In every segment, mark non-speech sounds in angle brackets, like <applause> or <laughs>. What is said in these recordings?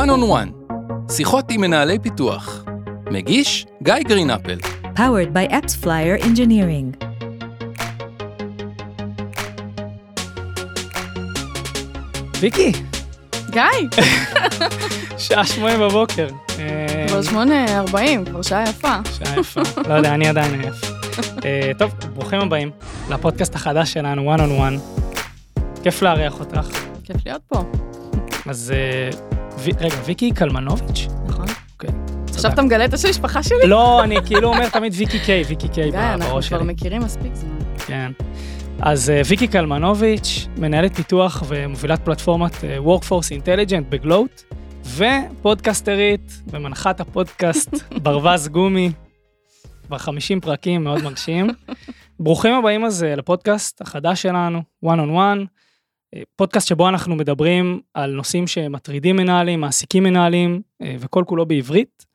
One on One, שיחות עם מנהלי פיתוח. מגיש גיא גרינאפל. Powered by Apps Flyer Engineering. ויקי, גיא, שעה שמונה בבוקר. אה, כבר שמונה ארבעים, כבר שעה יפה. שעה יפה. לא יודע, אני עדיין עייף. אה, טוב, ברוכים הבאים לפודקאסט החדש שלנו, one on one. כיף לארח אותך. כיף להיות פה, אז אה, רגע, ויקי קלמנוביץ'? נכון? אוקיי. עכשיו אתה מגלה את השם המשפחה שלי? לא, אני כאילו אומר תמיד ויקי קיי, ויקי קיי גיא, אנחנו בראש כבר שלי. מכירים מספיק זמן. כן. אז אה, ויקי קלמנוביץ', מנהלת פיתוח ומובילת פלטפורמת אה, Workforce Intelligent בגלוט, ופודקסטרית ומנחת הפודקאסט <laughs> ברווז גומי, כבר 50 פרקים, מאוד מרשים. <laughs> ברוכים הבאים אז אה, לפודקאסט החדש שלנו, one on one, פודקאסט שבו אנחנו מדברים על נושאים שמטרידים מנהלים, מעסיקים מנהלים, אה, וכל כולו בעברית.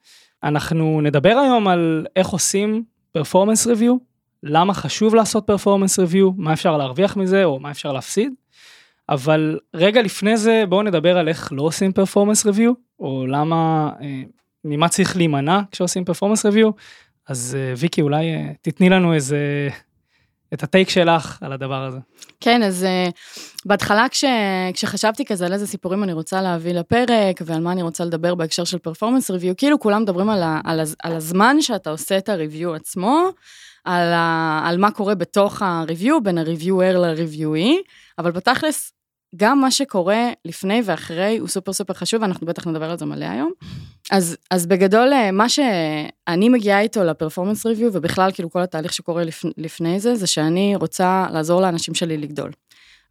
אנחנו נדבר היום על איך עושים פרפורמנס ריוויו, למה חשוב לעשות פרפורמנס ריוויו, מה אפשר להרוויח מזה או מה אפשר להפסיד. אבל רגע לפני זה בואו נדבר על איך לא עושים פרפורמנס ריוויו, או למה, אה, ממה צריך להימנע כשעושים פרפורמנס ריוויו. אז אה, ויקי אולי אה, תתני לנו איזה, את הטייק שלך על הדבר הזה. כן, אז uh, בהתחלה כש, כשחשבתי כזה על איזה סיפורים אני רוצה להביא לפרק ועל מה אני רוצה לדבר בהקשר של פרפורמנס ריוויו, כאילו כולם מדברים על, ה, על, הז, על הזמן שאתה עושה את הריוויו עצמו, על, ה, על מה קורה בתוך הריוויו, בין הריוויואר לריוויואי, אבל בתכלס, גם מה שקורה לפני ואחרי הוא סופר סופר חשוב, ואנחנו בטח נדבר על זה מלא היום. אז, אז בגדול, אה, מה שאני מגיעה איתו לפרפורמנס ריוויו, ובכלל, כאילו כל התהליך שקורה לפ, לפני זה, זה שאני רוצה לעזור לאנשים שלי לגדול.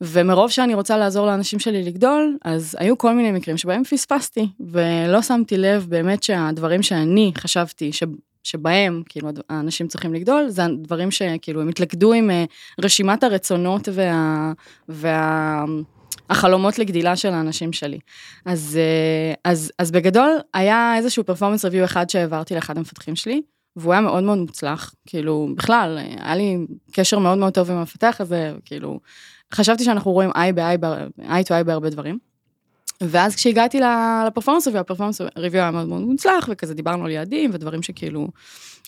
ומרוב שאני רוצה לעזור לאנשים שלי לגדול, אז היו כל מיני מקרים שבהם פספסתי, ולא שמתי לב באמת שהדברים שאני חשבתי ש... שבהם, כאילו, האנשים צריכים לגדול, זה הדברים שכאילו הם התלכדו עם אה, רשימת הרצונות וה... וה... החלומות לגדילה של האנשים שלי. אז, אה, אז, אז בגדול, היה איזשהו פרפורמנס ריוויו אחד שהעברתי לאחד המפתחים שלי, והוא היה מאוד מאוד מוצלח, כאילו, בכלל, היה לי קשר מאוד מאוד טוב עם המפתח הזה, כאילו, חשבתי שאנחנו רואים איי באיי, איי טו איי בהרבה דברים. ואז כשהגעתי לפרפורמנס ריוויו, הפרפורמנס ריוויו היה מאוד מאוד מוצלח, וכזה דיברנו על יעדים ודברים שכאילו,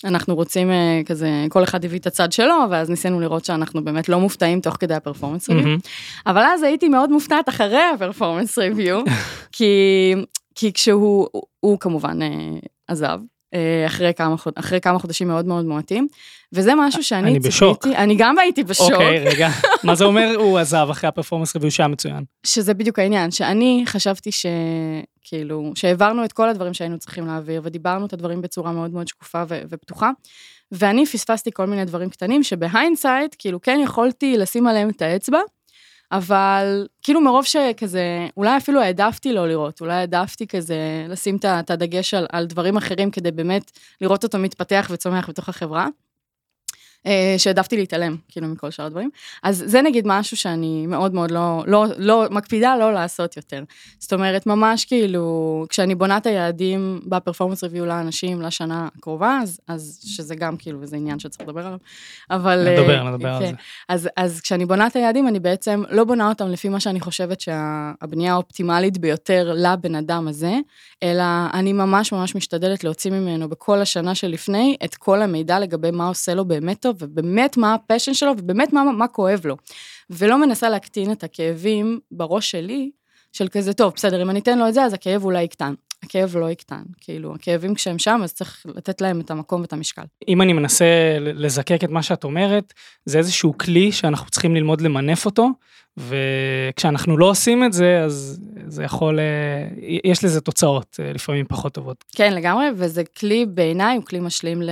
אנחנו רוצים אה, כזה, כל אחד הביא את הצד שלו, ואז ניסינו לראות שאנחנו באמת לא מופתעים תוך כדי הפרפורמנס ריוויו. מהמם. אבל אז הייתי מאוד מופתעת אחרי ה performance review, <laughs> כי, כי כשהוא, הוא, הוא כמובן אה, עזב. אה, אחרי כמה, חוד, אחרי כמה חודשים מאוד מאוד מועטים, וזה משהו שאני אני בשוק. ציפיתי, אני גם הייתי בשוק, אוקיי, רגע, <laughs> מה זה אומר הוא עזב אחרי ה performance review שהיה מצוין? שזה בדיוק העניין, שאני חשבתי שכאילו, שהעברנו את כל הדברים שהיינו צריכים להעביר, ודיברנו את הדברים בצורה מאוד מאוד שקופה ו- ופתוחה, ואני פספסתי כל מיני דברים קטנים שב hindsight, כאילו כן יכולתי לשים עליהם את האצבע, אבל כאילו מרוב שכזה, אולי אפילו העדפתי לא לראות, אולי העדפתי כזה לשים את הדגש על, על דברים אחרים כדי באמת לראות אותו מתפתח וצומח בתוך החברה. אה, שהעדפתי להתעלם, כאילו, מכל שאר הדברים. אז זה נגיד משהו שאני מאוד מאוד לא, לא, לא, מקפידה לא לעשות יותר. זאת אומרת, ממש כאילו, כשאני בונה את היעדים בפרפורמנס ריוויו לאנשים לשנה הקרובה, אז, אז שזה גם כאילו, זה עניין שצריך לדבר עליו. אבל... נדבר, אה, נדבר על כן. זה. אז, אז כשאני בונה את היעדים, אני בעצם לא בונה אותם לפי מה שאני חושבת שהבנייה האופטימלית ביותר לבן אדם הזה, אלא אני ממש ממש משתדלת להוציא ממנו בכל השנה שלפני את כל המידע לגבי מה עושה לו באמת טוב, ובאמת מה הפשן שלו, ובאמת מה, מה כואב לו. ולא מנסה להקטין את הכאבים בראש שלי, של כזה, טוב, בסדר, אם אני אתן לו את זה, אז הכאב אולי יקטן. הכאב לא יקטן, כאילו, הכאבים כשהם שם, אז צריך לתת להם את המקום ואת המשקל. אם אני מנסה לזקק את מה שאת אומרת, זה איזשהו כלי שאנחנו צריכים ללמוד למנף אותו, וכשאנחנו לא עושים את זה, אז זה יכול, אה, יש לזה תוצאות, אה, לפעמים פחות טובות. כן, לגמרי, וזה כלי, בעיניי, הוא כלי משלים ל...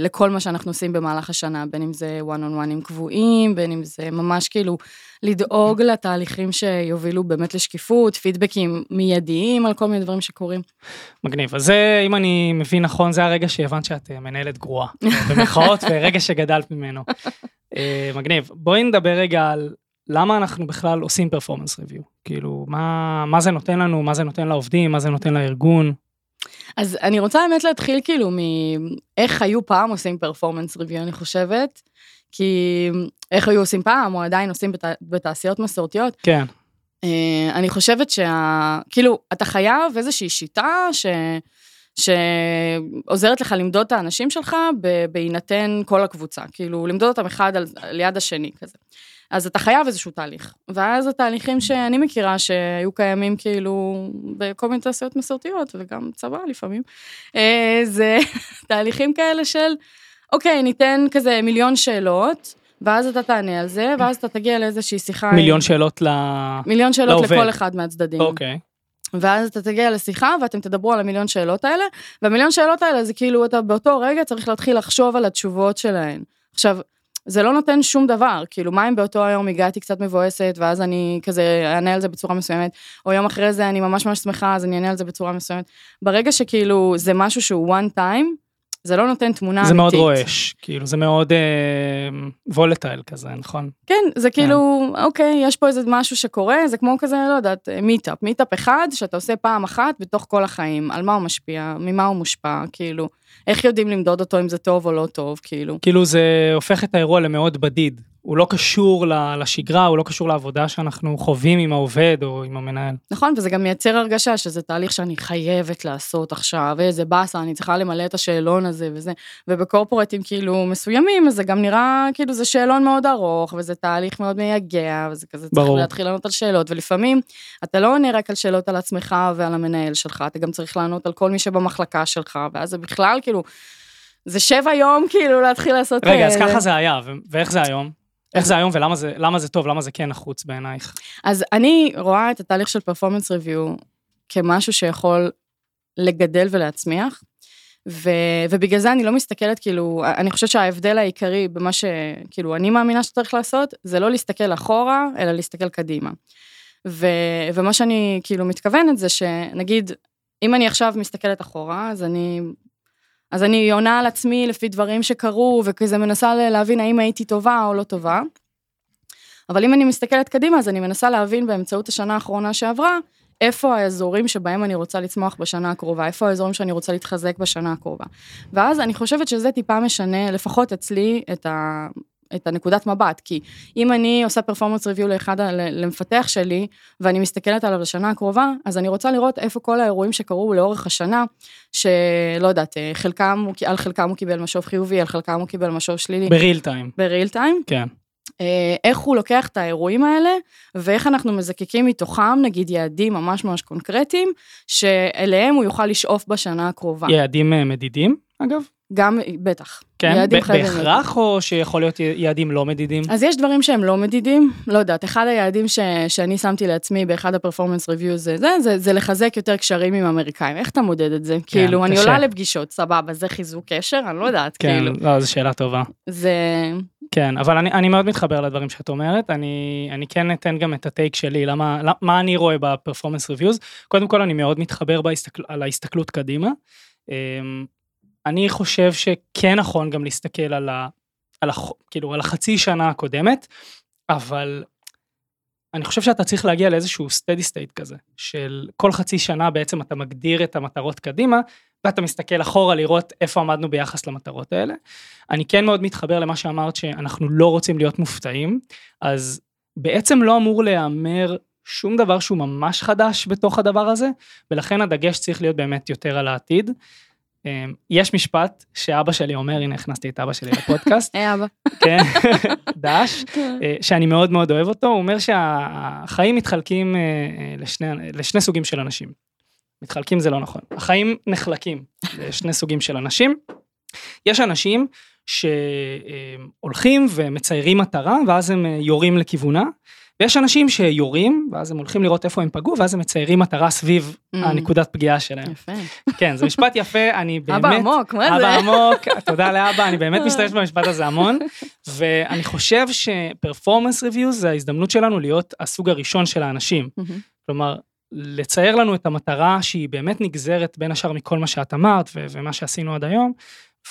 לכל מה שאנחנו עושים במהלך השנה, בין אם זה one on one קבועים, בין אם זה ממש כאילו לדאוג לתהליכים שיובילו באמת לשקיפות, פידבקים מיידיים על כל מיני דברים שקורים. מגניב. אז זה, אם אני מבין נכון, זה הרגע שהבנת שאת אה, מנהלת גרועה, במרכאות, <laughs> ורגע שגדלת ממנו. אה, מגניב. בואי נדבר רגע על למה אנחנו בכלל עושים פרפורמנס ריוויו. כאילו, מה, מה זה נותן לנו, מה זה נותן לעובדים, מה זה נותן לארגון. אז אני רוצה באמת להתחיל כאילו מאיך היו פעם עושים פרפורמנס ריוויו, אני חושבת, כי איך היו עושים פעם, או עדיין עושים בת... בתעשיות מסורתיות, כן. אה, אני חושבת שה... כאילו, אתה חייב איזושהי שיטה ש... שעוזרת לך למדוד את האנשים שלך בהינתן כל הקבוצה, כאילו למדוד אותם אחד על, על יד השני כזה. אז אתה חייב איזשהו תהליך. ואז התהליכים שאני מכירה שהיו קיימים כאילו בכל מיני תעשיות מסורתיות וגם צבא לפעמים, אה, זה <laughs> תהליכים כאלה של, אוקיי, ניתן כזה מיליון שאלות, ואז אתה תענה על זה, ואז אתה תגיע לאיזושהי שיחה... מיליון עם... שאלות ל... מיליון שאלות לעובד. לכל אחד מהצדדים. אוקיי. ואז אתה תגיע לשיחה ואתם תדברו על המיליון שאלות האלה, והמיליון שאלות האלה זה כאילו אתה באותו רגע צריך להתחיל לחשוב על התשובות שלהן. עכשיו, זה לא נותן שום דבר, כאילו מה אם באותו היום הגעתי קצת מבואסת, ואז אני כזה אענה על זה בצורה מסוימת, או יום אחרי זה אני ממש ממש שמחה, אז אני אענה על זה בצורה מסוימת. ברגע שכאילו זה משהו שהוא one time, זה לא נותן תמונה זה מאוד אמיתית. רועש, כאילו זה מאוד volatile כזה, נכון? כן, זה כאילו, אוקיי, יש פה איזה משהו שקורה, זה כמו כזה, לא יודעת, meetup, meetup אחד שאתה עושה פעם אחת בתוך כל החיים, על מה הוא משפיע, ממה הוא מושפע, כאילו, איך יודעים למדוד אותו אם זה טוב או לא טוב, כאילו. כאילו זה הופך את האירוע למאוד בדיד. הוא לא קשור לשגרה, הוא לא קשור לעבודה שאנחנו חווים עם העובד או עם המנהל. נכון, וזה גם מייצר הרגשה שזה תהליך שאני חייבת לעשות עכשיו, ואיזה באסה, אני צריכה למלא את השאלון הזה וזה, ובקורפורטים כאילו מסוימים, זה גם נראה כאילו זה שאלון מאוד ארוך, וזה תהליך מאוד מייגע, וזה כזה צריך ברור. להתחיל לענות על שאלות, ולפעמים אתה לא עונה רק על שאלות על עצמך ועל המנהל שלך, אתה גם צריך לענות על כל מי שבמחלקה שלך, ואז זה בכלל כאילו, זה שבע יום כאילו להתחיל לעשות... רגע, אז אה, ככה זה היה, ואיך זה היום? איך זה היום ולמה זה, למה זה טוב, למה זה כן נחוץ בעינייך? אז אני רואה את התהליך של פרפורמנס ריוויו כמשהו שיכול לגדל ולהצמיח, ו, ובגלל זה אני לא מסתכלת, כאילו, אני חושבת שההבדל העיקרי במה שכאילו אני מאמינה שצריך לעשות, זה לא להסתכל אחורה, אלא להסתכל קדימה. ו, ומה שאני כאילו מתכוונת זה שנגיד, אם אני עכשיו מסתכלת אחורה, אז אני... אז אני עונה על עצמי לפי דברים שקרו, וכזה מנסה להבין האם הייתי טובה או לא טובה. אבל אם אני מסתכלת קדימה, אז אני מנסה להבין באמצעות השנה האחרונה שעברה, איפה האזורים שבהם אני רוצה לצמוח בשנה הקרובה, איפה האזורים שאני רוצה להתחזק בשנה הקרובה. ואז אני חושבת שזה טיפה משנה, לפחות אצלי, את ה... את הנקודת מבט, כי אם אני עושה פרפורמנס ריוויו לאחד, למפתח שלי, ואני מסתכלת עליו לשנה הקרובה, אז אני רוצה לראות איפה כל האירועים שקרו לאורך השנה, שלא יודעת, אה, חלקם, על חלקם הוא קיבל משוב חיובי, על חלקם הוא קיבל משוב שלילי, בריל טיים, בריל טיים, כן. אה, איך הוא לוקח את האירועים האלה, ואיך אנחנו מזקקים מתוכם, נגיד יעדים ממש ממש קונקרטיים, שאליהם הוא יוכל לשאוף בשנה הקרובה. יעדים אה, מדידים, אגב? גם, בטח. כן, ב- בהכרח או שיכול להיות יעדים לא מדידים? אז יש דברים שהם לא מדידים, לא יודעת, אחד היעדים ש, שאני שמתי לעצמי באחד הפרפורמנס ריוויו זה, זה, זה, זה לחזק יותר קשרים עם אמריקאים, איך אתה מודד את זה? כאילו, אני קשה. עולה לפגישות, סבבה, זה חיזוק קשר? אני לא יודעת, כן, כאילו. לא, זו שאלה טובה. זה, כן, אבל אני, אני מאוד מתחבר לדברים שאת אומרת, אני, אני כן אתן גם את הטייק שלי, למה, למה, מה אני רואה בפרפורמנס ריוויוז. קודם כל אני מאוד מתחבר בהסתכל, על ההסתכלות קדימה. אני חושב שכן נכון גם להסתכל על, ה, על, הח, כאילו, על החצי שנה הקודמת, אבל אני חושב שאתה צריך להגיע לאיזשהו steady state כזה, של כל חצי שנה בעצם אתה מגדיר את המטרות קדימה, ואתה מסתכל אחורה לראות איפה עמדנו ביחס למטרות האלה. אני כן מאוד מתחבר למה שאמרת שאנחנו לא רוצים להיות מופתעים, אז בעצם לא אמור להיאמר שום דבר שהוא ממש חדש בתוך הדבר הזה, ולכן הדגש צריך להיות באמת יותר על העתיד. אמ, יש משפט שאבא שלי אומר, הנה הכנסתי את אבא שלי לפודקאסט, <laughs> היי אבא. כן, <laughs> דש, אה, שאני מאוד מאוד אוהב אותו, הוא אומר שהחיים מתחלקים אה, אה, לשני, לשני סוגים של אנשים. מתחלקים זה לא נכון, החיים נחלקים לשני סוגים של אנשים. יש אנשים שהולכים ומציירים מטרה ואז הם יורים לכיוונה, ויש אנשים שיורים ואז הם הולכים לראות איפה הם פגעו ואז הם מציירים מטרה סביב Mm. הנקודת פגיעה שלהם. יפה. כן, זה משפט יפה, אני <laughs> באמת... אבא עמוק, מה אבא זה? עמוק, תודה לאבא, אני באמת <laughs> משתמש במשפט הזה המון, ואני חושב שפרפורמנס ריוויוז זה ההזדמנות שלנו להיות הסוג הראשון של האנשים. כלומר, לצייר לנו את המטרה שהיא באמת נגזרת בין השאר מכל מה שאת אמרת ו- ומה שעשינו עד היום,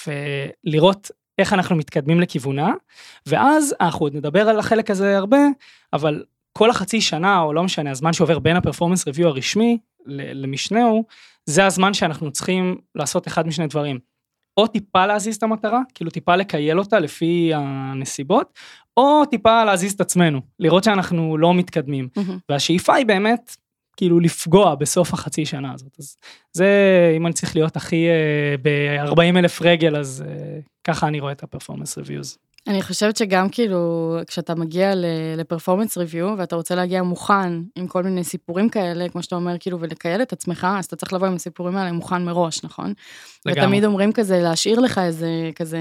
ולראות איך אנחנו מתקדמים לכיוונה, ואז אנחנו עוד נדבר על החלק הזה הרבה, אבל כל החצי שנה, או לא משנה, הזמן שעובר בין הפרפורמנס ריוויו הרשמי למשנהו, זה הזמן שאנחנו צריכים לעשות אחד משני דברים. או טיפה להזיז את המטרה, כאילו טיפה לקייל אותה לפי הנסיבות, או טיפה להזיז את עצמנו, לראות שאנחנו לא מתקדמים. מהמם. והשאיפה היא באמת כאילו לפגוע בסוף החצי שנה הזאת. אז זה, אם אני צריך להיות הכי ב-40 אלף רגל, אז אה, ככה אני רואה את הפרפורמנס ריוויוז. אני חושבת שגם כאילו, כשאתה מגיע לפרפורמנס ריוויו, ואתה רוצה להגיע מוכן עם כל מיני סיפורים כאלה, כמו שאתה אומר, כאילו, ולקייל את עצמך, אז אתה צריך לבוא עם הסיפורים האלה מוכן מראש, נכון? לגמרי. ותמיד אומרים כזה, להשאיר לך איזה כזה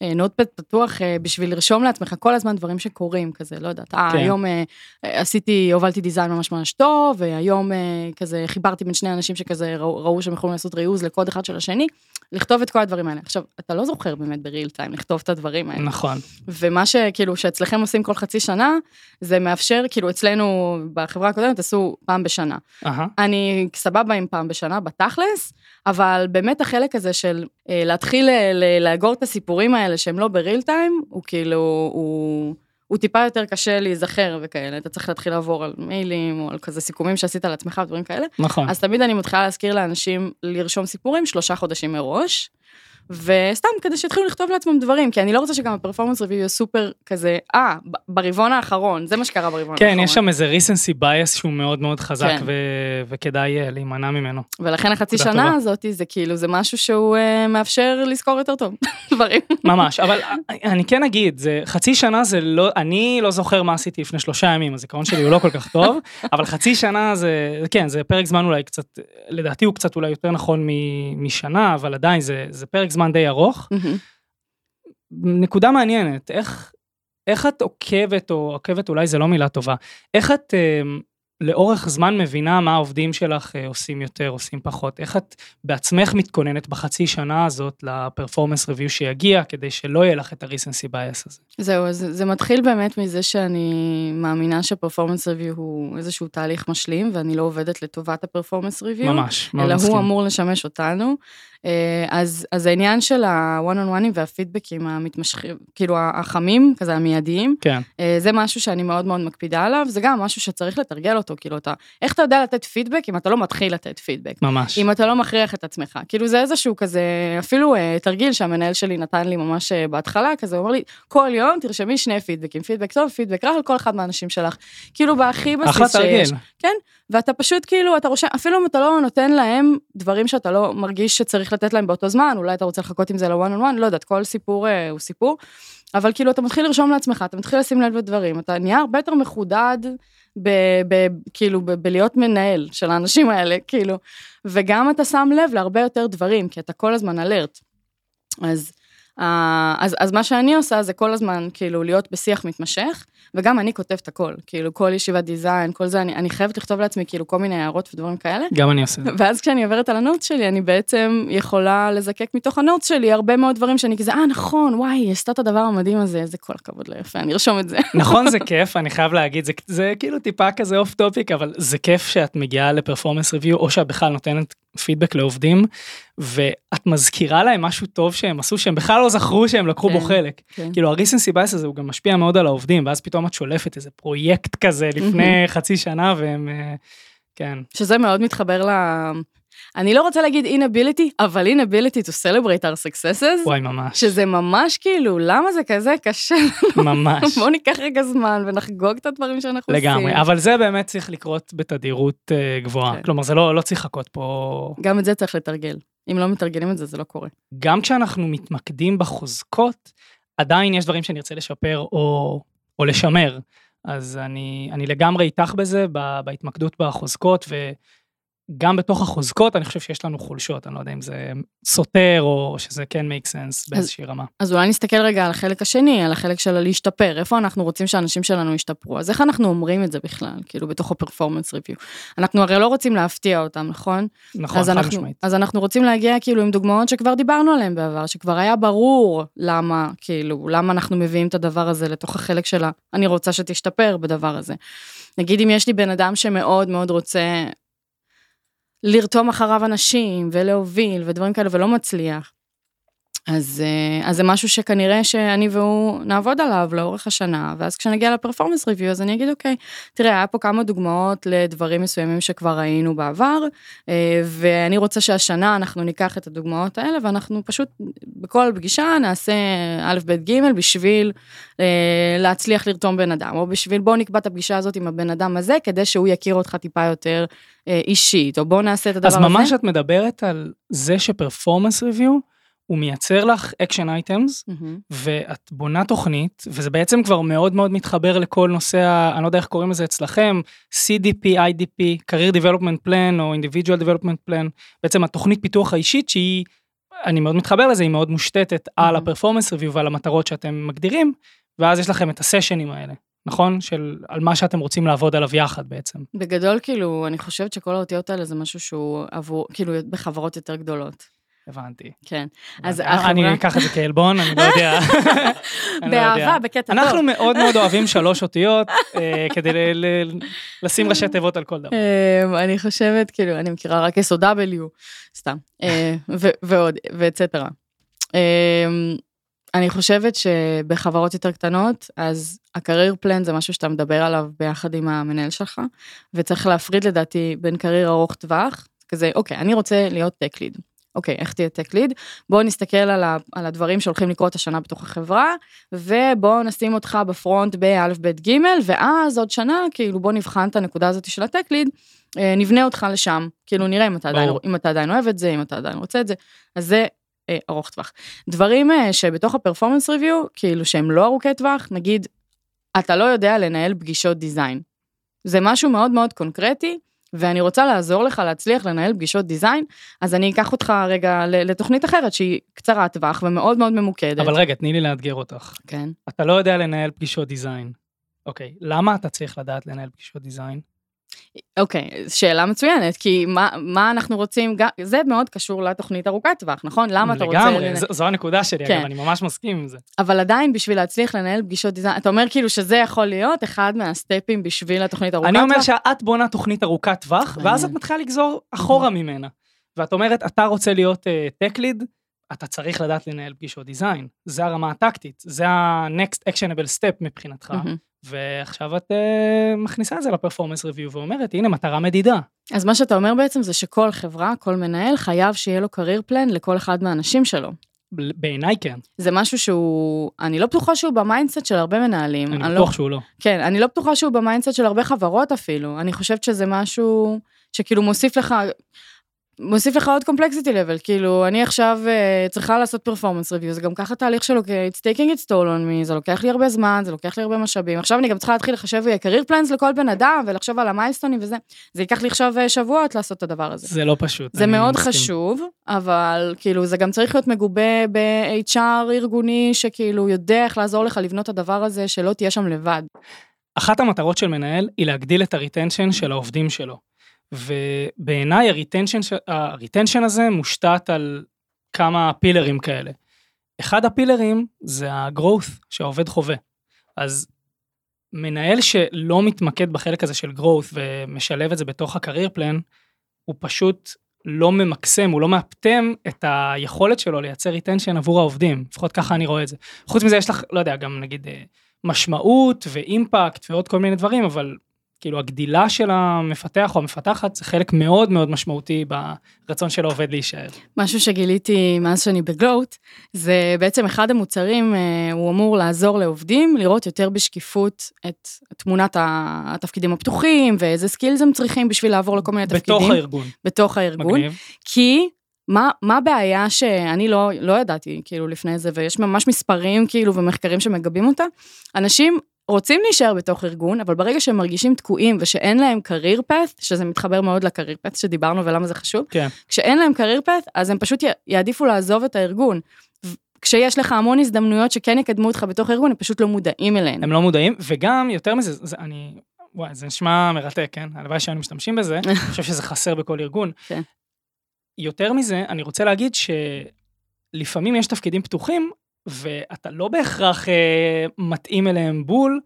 נוטפד פתוח אה, בשביל לרשום לעצמך כל הזמן דברים שקורים, כזה, לא יודעת, אה, כן. היום אה, עשיתי, הובלתי דיזיין ממש ממש טוב, והיום אה, כזה חיברתי בין שני אנשים שכזה ראו, ראו שהם יכולים לעשות ריוז לקוד אחד של השני, לכתוב את כל הדברים האלה. עכשיו, אתה לא זוכר באמת בריל טיים לכתוב את הדברים האלה. נכון. ומה שכאילו שאצלכם עושים כל חצי שנה, זה מאפשר, כאילו אצלנו בחברה הקודמת עשו פעם בשנה. אהה. אני סבבה עם פעם בשנה בתכלס, אבל באמת החלק הזה של אה, להתחיל אה, ל- לאגור את הסיפורים האלה שהם לא בריל טיים, הוא כאילו, הוא... הוא טיפה יותר קשה להיזכר וכאלה, אתה צריך להתחיל לעבור על מיילים או על כזה סיכומים שעשית על עצמך ודברים כאלה. נכון. אז תמיד אני מתחילה להזכיר לאנשים לרשום סיפורים שלושה חודשים מראש, וסתם כדי שיתחילו לכתוב לעצמם דברים, כי אני לא רוצה שגם הפרפורמנס ריוויו יהיה סופר כזה, אה, ברבעון האחרון, זה מה שקרה ברבעון האחרון. כן, יש שם איזה recency bias שהוא מאוד מאוד חזק, כן. ו- וכדאי אה, להימנע ממנו. ולכן החצי שנה טובה. הזאת זה כאילו, זה משהו שהוא אה, מאפשר לזכור יותר טוב <laughs> דברים. ממש, אבל אני כן אגיד, זה חצי שנה זה לא, אני לא זוכר מה עשיתי לפני שלושה ימים, הזיכרון שלי הוא לא כל כך טוב, <laughs> אבל חצי שנה זה, כן, זה פרק זמן אולי קצת, לדעתי הוא קצת אולי יותר נכון מ- משנה, אבל עדיין זה, זה פרק זמן די ארוך. נקודה מעניינת, איך, איך את עוקבת, או עוקבת אולי זה לא מילה טובה, איך את אה, לאורך זמן מבינה מה העובדים שלך אה, עושים יותר, עושים פחות, איך את בעצמך מתכוננת בחצי שנה הזאת לפרפורמנס ריוויו שיגיע, כדי שלא יהיה לך את ה-recency bias הזה. זהו, אז זה מתחיל באמת מזה שאני מאמינה שפרפורמנס ריוויו הוא איזשהו תהליך משלים, ואני לא עובדת לטובת הפרפורמנס ריוויו. ממש, מאוד אלא מסכים. הוא אמור לשמש אותנו. אה, אז, אז העניין של ה-one on oneים והפידבקים המתמשכים, כאילו החמים, כזה המיידיים, כן, אה, זה משהו שאני מאוד מאוד מקפידה עליו, זה גם משהו שצריך לתרגל אותו, כאילו אתה, איך אתה יודע לתת פידבק אם אתה לא מתחיל לתת פידבק? ממש. אם אתה לא מכריח את עצמך. כאילו זה איזשהו כזה, אפילו אה, תרגיל שהמנהל שלי נתן לי ממש בהתחלה, כזה הוא אמר לי, כל יום תרשמי שני פידבקים, פידבק טוב, פידבק רע על כל אחד מהאנשים שלך. כאילו בהכי אחלה בסיס שיש. תרגיל. כן, ואתה פשוט כאילו, אתה רושם, אפילו אם אתה לא נותן להם דברים שאתה לא מרגיש שצריך לתת להם באותו זמן, אולי אתה רוצה לחכות עם זה ל-one on one, לא יודעת, כל סיפור אה, הוא סיפור, אבל כאילו אתה מתחיל לרשום לעצמך, אתה מתחיל לשים לב לדברים, אתה נהיה הרבה יותר מחודד, ב, ב, כאילו, ב, בלהיות מנהל של האנשים האלה, כאילו, וגם אתה שם לב להרבה יותר דברים, כי אתה כל הזמן alert. אז, אז, אז מה שאני עושה זה כל הזמן כאילו להיות בשיח מתמשך, וגם אני כותבת הכל, כאילו כל ישיבת design, כל זה, אני, אני חייבת לכתוב לעצמי כאילו כל מיני הערות ודברים כאלה. גם אני עושה. ואז כשאני עוברת על ה notes שלי, אני בעצם יכולה לזקק מתוך ה notes שלי הרבה מאוד דברים שאני כזה, אה נכון, וואי, היא עשתה את הדבר המדהים הזה, איזה כל הכבוד לה יפה, אני ארשום את זה. <laughs> נכון זה כיף אני חייב להגיד זה, זה כאילו טיפה כזה off topic אבל זה כיף שאת מגיעה ל performance review או שאת בכלל נותנת פידבק לעובדים ואת מזכירה להם משהו טוב שהם עשו שהם בכלל לא זכרו שהם לקחו בו כן, חלק. כן. כאילו ה recency bias הזה הוא גם משפיע מאוד על העובדים ואז פתאום את שולפת איזה פרויקט כזה לפני חצי שנה והם אה, כן שזה מאוד מתחבר ל... אני לא רוצה להגיד inability, אבל inability to celebrate our successes, וואי ממש שזה ממש כאילו, למה זה כזה קשה? ממש בואו ניקח רגע זמן ונחגוג את הדברים שאנחנו עושים. לגמרי אבל זה באמת צריך לקרות בתדירות אה, גבוהה כן. כלומר זה לא לא צריך לחכות פה גם את זה צריך לתרגל. אם לא מתרגלים את זה, זה לא קורה. גם כשאנחנו מתמקדים בחוזקות, עדיין יש דברים שנרצה לשפר או, או לשמר. אז אני, אני לגמרי איתך בזה, בהתמקדות בחוזקות, וגם בתוך החוזקות אני חושב שיש לנו חולשות, אני לא יודע אם זה סותר או שזה כן make sense באיזושהי רמה. אז אולי נסתכל רגע על החלק השני, על החלק של הלהשתפר, איפה אנחנו רוצים שהאנשים שלנו ישתפרו, אז איך אנחנו אומרים את זה בכלל, כאילו בתוך הפרפורמנס ריוויו. אנחנו הרי לא רוצים להפתיע אותם, נכון? נכון, חד משמעית. אז אנחנו רוצים להגיע כאילו עם דוגמאות שכבר דיברנו עליהן בעבר, שכבר היה ברור למה, כאילו, למה אנחנו מביאים את הדבר הזה לתוך החלק שלה, אני רוצה שתשתפר בדבר הזה. נגיד אם יש לי בן אדם שמאוד מאוד רוצה לרתום אחריו אנשים ולהוביל ודברים כאלה ולא מצליח, אז, אה, אז זה משהו שכנראה שאני והוא נעבוד עליו לאורך השנה, ואז כשנגיע לפרפורמנס ריוויו אז אני אגיד אוקיי, תראה, היה פה כמה דוגמאות לדברים מסוימים שכבר ראינו בעבר, אה, ואני רוצה שהשנה אנחנו ניקח את הדוגמאות האלה, ואנחנו פשוט בכל פגישה נעשה א', ב', ג', בשביל אה, להצליח לרתום בן אדם, או בשביל בוא נקבע את הפגישה הזאת עם הבן אדם הזה, כדי שהוא יכיר אותך טיפה יותר אישית, או בוא נעשה את הדבר הזה. אז ממש את מדברת על זה ש performance review, הוא מייצר לך action items, Mm-hmm. ואת בונה תוכנית, וזה בעצם כבר מאוד מאוד מתחבר לכל נושא, אני לא יודע איך קוראים לזה אצלכם, CDP, IDP, Career Development Plan או Individual Development Plan, בעצם התוכנית פיתוח האישית שהיא, אני מאוד מתחבר לזה, היא מאוד מושתתת על Mhm. ה performance review ועל המטרות שאתם מגדירים, ואז יש לכם את ה session ים האלה, נכון? של על מה שאתם רוצים לעבוד עליו יחד בעצם. בגדול, כאילו, אני חושבת שכל האותיות האלה זה משהו שהוא עבור, כאילו, בחברות יותר גדולות. הבנתי. כן. אז. החברה- אני אקח את זה כעלבון, אני לא יודע. <laughs> לא. באהבה, בקטע טוב. אנחנו מאוד מאוד <laughs> אוהבים שלוש אותיות אה, כדי לשים ראשי תיבות על כל דבר. אמ, אני חושבת, כאילו, אני מכירה רק SOW, סתם, אה, ועוד, ואצטרה. אמ, אני חושבת שבחברות יותר קטנות, אז הקרייר פלן זה משהו שאתה מדבר עליו ביחד עם המנהל שלך, וצריך להפריד לדעתי בין career ארוך טווח, כזה, אוקיי, אני רוצה להיות tech lead. אוקיי, איך תהיה tech lead? בואו נסתכל על, ה, על הדברים שהולכים לקרות השנה בתוך החברה, ובואו נשים אותך ב front באלף בית גימל, ואז עוד שנה, כאילו בוא נבחן את הנקודה הזאת של ה tech lead, אה, נבנה אותך לשם, כאילו נראה אם אתה, עדיין. אם אתה עדיין אוהב את זה, אם אתה עדיין רוצה את זה, אז זה אה, ארוך טווח. דברים אה, שבתוך ה performance review, כאילו שהם לא ארוכי טווח, נגיד, אתה לא יודע לנהל פגישות דיזיין. זה משהו מאוד מאוד קונקרטי, ואני רוצה לעזור לך להצליח לנהל פגישות דיזיין, אז אני אקח אותך רגע לתוכנית אחרת שהיא קצרת טווח ומאוד מאוד ממוקדת. אבל רגע, תני לי לאתגר אותך. כן. אתה לא יודע לנהל פגישות דיזיין. אוקיי, למה אתה צריך לדעת לנהל פגישות דיזיין? אוקיי, שאלה מצוינת, כי מה, מה אנחנו רוצים, זה מאוד קשור לתוכנית ארוכת טווח, נכון? למה אתה רוצה... לגמרי, לנ- זו- הנקודה שלי, כן. אגב, אני ממש מסכים עם זה. אבל עדיין בשביל להצליח לנהל פגישות דיזיין, אתה אומר כאילו שזה יכול להיות אחד מהסטפים בשביל התוכנית ארוכת אני אומר טווח? שאת בונה תוכנית ארוכת טווח, ואז. את מתחילה לגזור אחורה ממנה. ואת אומרת, אתה רוצה להיות טק ליד, אתה צריך לדעת לנהל פגישות דיזיין. זה הרמה הטקטית, זה ה-next actionable step מבחינתך. ועכשיו את אה, מכניסה את זה לפרפורמנס ריוויו ואומרת, הנה, מטרה מדידה. אז מה שאתה אומר בעצם זה שכל חברה, כל מנהל, חייב שיהיה לו קרייר פלן לכל אחד מהאנשים שלו. בעיניי כן, זה משהו שהוא, אני לא בטוחה שהוא ב mindset של הרבה מנהלים. אני לא, בטוח שהוא לא. כן, אני לא בטוחה שהוא ב mindset של הרבה חברות אפילו. אני חושבת שזה משהו שכאילו מוסיף לך, מוסיף לך עוד complexity level. כאילו, אני עכשיו uh, צריכה לעשות performance review, זה גם ככה תהליך של אוקיי, it's taking its toll on me, זה לוקח לי הרבה זמן, זה לוקח לי הרבה משאבים. עכשיו אני גם צריכה להתחיל לחשב career plans לכל בן אדם, ולחשוב על ה milestone ים וזה. זה ייקח לי עכשיו אה, שבועות לעשות את הדבר הזה. זה לא פשוט. זה מאוד מסכים. חשוב, אבל כאילו זה גם צריך להיות מגובה ב-HR ארגוני שכאילו יודע איך לעזור לך לבנות את הדבר הזה, שלא תהיה שם לבד. אחת המטרות של מנהל היא להגדיל את ה retention של העובדים שלו. ובעיניי ה retention, ה retention הזה מושתת על כמה pillar ים כאלה. אחד ה pillar ים זה ה-growth שהעובד חווה. אז מנהל שלא מתמקד בחלק הזה של growth ומשלב את זה בתוך ה-career plan, הוא פשוט לא ממקסם, הוא לא מאפטם את היכולת שלו לייצר retention עבור העובדים, לפחות ככה אני רואה את זה. חוץ מזה יש לך, לא יודע, גם נגיד אה, משמעות ו impact ועוד כל מיני דברים, אבל כאילו הגדילה של המפתח או המפתחת זה חלק מאוד מאוד משמעותי ברצון של העובד להישאר. משהו שגיליתי מאז שאני בגלואט, זה בעצם אחד המוצרים, אה, הוא אמור לעזור לעובדים לראות יותר בשקיפות את תמונת התפקידים הפתוחים ואיזה skills הם צריכים בשביל לעבור לכל מיני תפקידים. בתוך הארגון. בתוך הארגון. מגניב. כי מה, מה הבעיה שאני לא, לא ידעתי כאילו לפני זה, ויש ממש מספרים כאילו ומחקרים שמגבים אותה, אנשים רוצים להישאר בתוך ארגון, אבל ברגע שהם מרגישים תקועים ושאין להם career path, שזה מתחבר מאוד ל-career path שדיברנו ולמה זה חשוב, כן. כשאין להם career path, אז הם פשוט יעדיפו לעזוב את הארגון. כשיש לך המון הזדמנויות שכן יקדמו אותך בתוך הארגון, הם פשוט לא מודעים אליהן. הם לא מודעים, וגם יותר מזה, זה, אני, וואי, זה נשמע מרתק, כן? הלוואי שהיינו משתמשים בזה, <laughs> אני חושב שזה חסר בכל ארגון. כן. יותר מזה, אני רוצה להגיד שלפעמים יש תפקידים פתוחים, ואתה לא בהכרח אה, מתאים אליהם בול,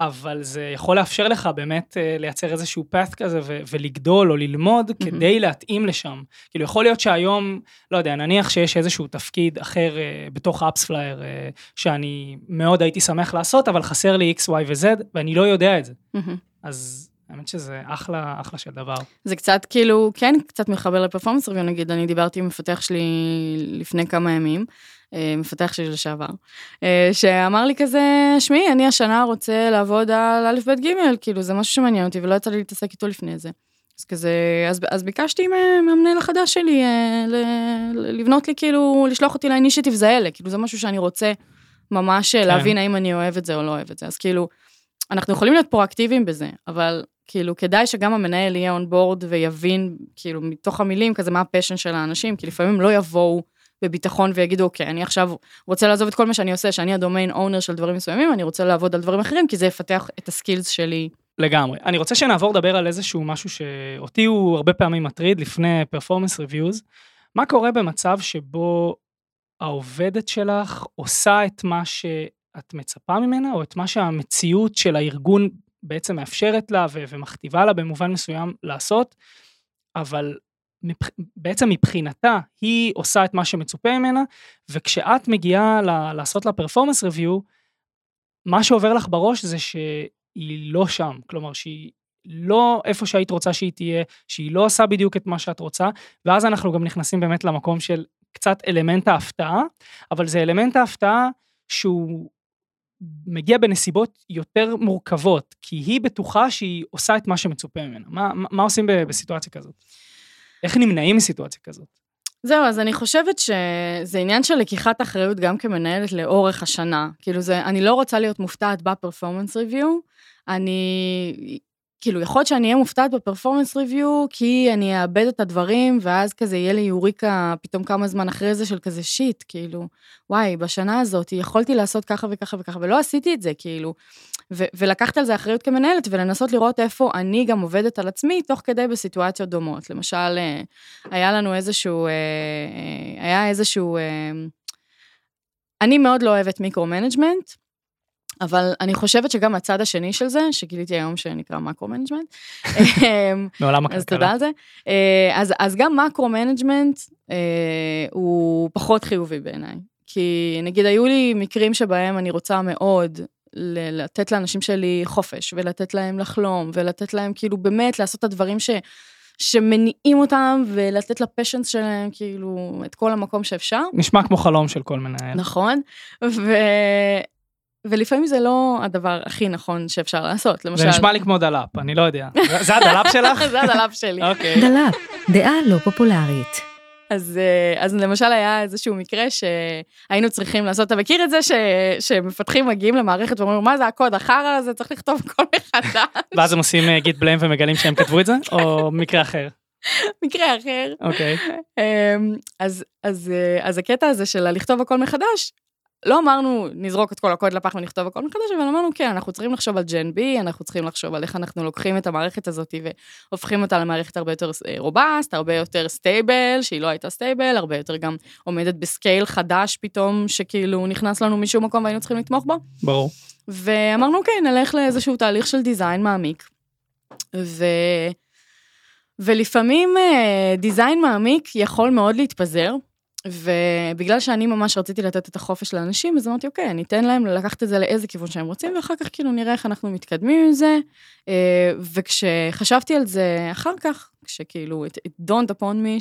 אבל זה יכול לאפשר לך באמת אה, לייצר איזשהו path כזה ו- ולגדול או ללמוד mm-hmm. כדי להתאים לשם. כאילו יכול להיות שהיום, לא יודע, נניח שיש איזשהו תפקיד אחר uh, בתוך אפספלייר uh, שאני מאוד הייתי שמח לעשות, אבל חסר לי x, y ו-z ואני לא יודע את זה. Mm-hmm. אז האמת שזה אחלה, אחלה של דבר. זה קצת כאילו, כן, קצת מחבר לפרפורמנס ריוויו, נגיד, אני דיברתי עם מפתח שלי לפני כמה ימים, אה, מפתח שלי לשעבר, אה, שאמר לי כזה, שמעי, אני השנה רוצה לעבוד על א', ב', ג', כאילו, זה משהו שמעניין אותי ולא יצא לי להתעסק איתו לפני זה. אז כזה, אז, אז ביקשתי מהמנהל החדש שלי אה, ל, לבנות לי, כאילו, לשלוח אותי לאינישטיבס האלה, כאילו, זה משהו שאני רוצה ממש כן. להבין האם אני אוהב את זה או לא אוהב את זה. אז כאילו, אנחנו יכולים להיות פרואקטיביים בזה, אבל כאילו, כדאי שגם המנהל יהיה on board ויבין, כאילו, מתוך המילים, כזה, מה ה passion של האנשים, כי לפעמים לא יבואו בביטחון ויגידו, אוקיי, אני עכשיו רוצה לעזוב את כל מה שאני עושה, שאני ה domain owner של דברים מסוימים, אני רוצה לעבוד על דברים אחרים, כי זה יפתח את ה skills שלי. לגמרי. אני רוצה שנעבור לדבר על איזשהו משהו שאותי הוא הרבה פעמים מטריד לפני performance reviews. מה קורה במצב שבו העובדת שלך עושה את מה שאת מצפה ממנה, או את מה שהמציאות של הארגון בעצם מאפשרת לה ומכתיבה לה במובן מסוים לעשות, אבל מבח... בעצם מבחינתה היא עושה את מה שמצופה ממנה, וכשאת מגיעה ל... לעשות לה פרפורמנס ריוויו, מה שעובר לך בראש זה שהיא לא שם, כלומר שהיא לא איפה שהיית רוצה שהיא תהיה, שהיא לא עושה בדיוק את מה שאת רוצה, ואז אנחנו גם נכנסים באמת למקום של קצת אלמנט ההפתעה, אבל זה אלמנט ההפתעה שהוא מגיע בנסיבות יותר מורכבות, כי היא בטוחה שהיא עושה את מה שמצופה ממנה. מה, מה, עושים בסיטואציה כזאת? איך נמנעים מסיטואציה כזאת? זהו, אז אני חושבת שזה עניין של לקיחת אחריות גם כמנהלת לאורך השנה. כאילו זה, אני לא רוצה להיות מופתעת בפרפורמנס ריוויו, אני כאילו, יכול להיות שאני אהיה מופתעת ב performance review, כי אני אעבד את הדברים, ואז כזה יהיה לי יוריקה פתאום כמה זמן אחרי זה של כזה שיט, כאילו, וואי, בשנה הזאת יכולתי לעשות ככה וככה וככה, ולא עשיתי את זה, כאילו. ו- ולקחת על זה אחריות כמנהלת, ולנסות לראות איפה אני גם עובדת על עצמי, תוך כדי בסיטואציות דומות. למשל, אה, היה לנו איזשהו, אה, אה, היה איזשהו, אני מאוד לא אוהבת micro-management, אבל אני חושבת שגם הצד השני של זה, שגיליתי היום שנקרא macro-management, <laughs> אמ, מעולם הכלכלה. אז תודה על זה. אה, אז, אז גם macro-management אה, הוא פחות חיובי בעיניי. כי נגיד היו לי מקרים שבהם אני רוצה מאוד לתת לאנשים שלי חופש, ולתת להם לחלום, ולתת להם כאילו באמת לעשות את הדברים ש... שמניעים אותם ולתת ל passions שלהם כאילו את כל המקום שאפשר. נשמע כמו חלום של כל מנהל. נכון, ו... ולפעמים זה לא הדבר הכי נכון שאפשר לעשות, למשל... זה נשמע לי כמו דלאפ, אני לא יודע. זה הדלאפ <laughs> שלך? זה הדלאפ שלי. אוקיי. דלאפ, דעה לא פופולרית. אז, אה, אז למשל היה איזשהו מקרה שהיינו צריכים לעשות, אתה מכיר את זה ש, שמפתחים מגיעים למערכת ואומרים, מה זה הקוד החרא הזה, צריך לכתוב הכל מחדש. ואז הם עושים git blame ומגלים שהם כתבו את זה, או <laughs> מקרה אחר? מקרה אחר. אוקיי. Okay. אמ, אז, אז, אה, אז הקטע הזה של לכתוב הכל מחדש, לא אמרנו נזרוק את כל הקוד לפח ונכתוב הכל מחדש, אבל אמרנו כן, אנחנו צריכים לחשוב על gen B, אנחנו צריכים לחשוב על איך אנחנו לוקחים את המערכת הזאת והופכים אותה למערכת הרבה יותר robust, הרבה יותר stable, שהיא לא הייתה stable, הרבה יותר גם עומדת ב scale חדש פתאום, שכאילו נכנס לנו משום מקום והיינו צריכים לתמוך בו. ברור. ואמרנו כן, נלך לאיזשהו תהליך של design מעמיק. ו... ולפעמים דיזיין מעמיק יכול מאוד להתפזר, ובגלל שאני ממש רציתי לתת את החופש לאנשים, אז אמרתי, אוקיי, אני אתן להם לקחת את זה לאיזה כיוון שהם רוצים, ואחר כך כאילו נראה איך אנחנו מתקדמים עם זה. אה, וכשחשבתי על זה אחר כך, כשכאילו, it, it dawned upon me,